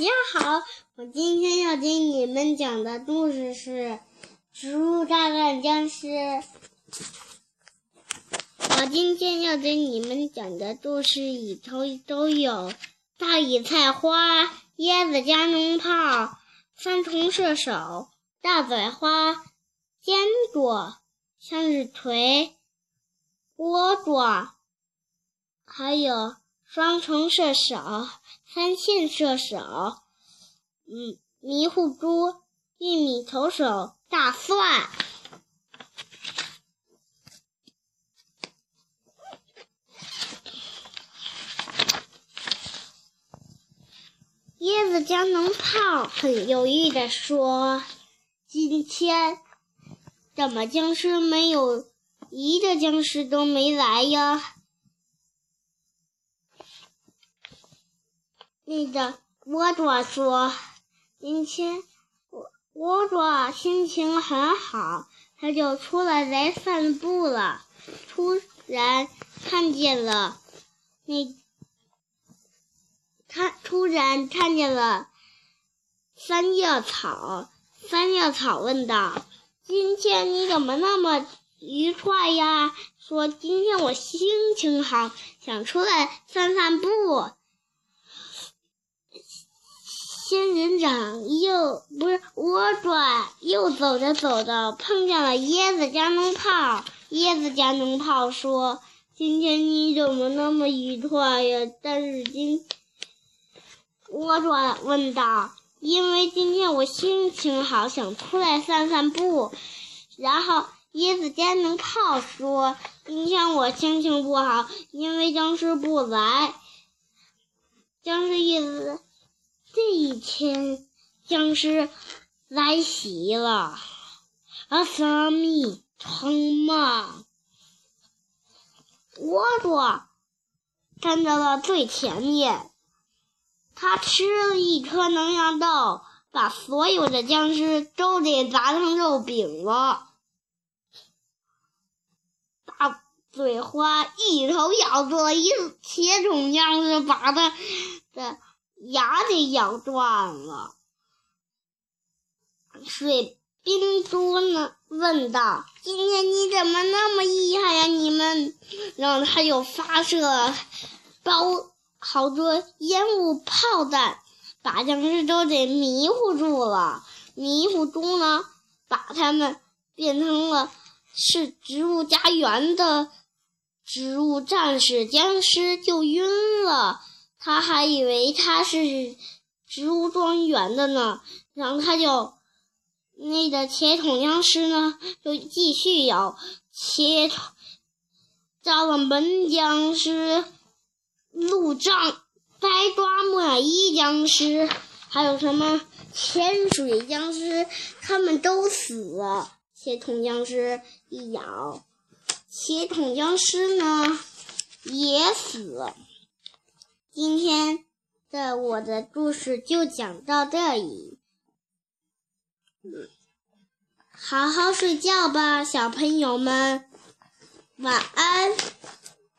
家好，我今天要给你们讲的故事是《植物大战僵尸》。我今天要给你们讲的故事里头都有大野菜花、椰子加农炮、三重射手、大嘴花、坚果、向日葵、莴苣，还有双重射手。三线射手，嗯，迷糊猪，玉米投手，大蒜，椰子加农炮很犹豫地说：“今天怎么僵尸没有一个僵尸都没来呀？”那个莴苣说：“今天我莴苣心情很好，他就出来来散步了。突然看见了那，他突然看见了三叶草。三叶草问道：‘今天你怎么那么愉快呀？’说：‘今天我心情好，想出来散散步。’”仙人掌又不是莴苣，又走着走着碰见了椰子加农炮。椰子加农炮说：“今天你怎么那么愉快呀？”但是今我转问道：“因为今天我心情好，想出来散散步。”然后椰子加农炮说：“今天我心情不好，因为僵尸不来。”僵尸意思。这一天，僵尸来袭了。阿萨米，冲嘛！莴苣站在了最前面，他吃了一颗能量豆，把所有的僵尸都给砸成肉饼了。大嘴花一口咬住了一铁桶僵尸，把他的。牙给咬断了。水冰珠呢？问道：“今天你怎么那么厉害呀？你们……”然后他又发射包好多烟雾炮弹，把僵尸都给迷糊住了。迷糊猪呢，把他们变成了是植物家园的植物战士，僵尸就晕了。他还以为他是植物庄园的呢，然后他就那个铁桶僵尸呢，就继续咬铁桶，到了门僵尸、路障、白爪莫伊僵尸，还有什么潜水僵尸，他们都死。铁桶僵尸一咬，铁桶僵尸呢也死。今天的我的故事就讲到这里，好好睡觉吧，小朋友们，晚安。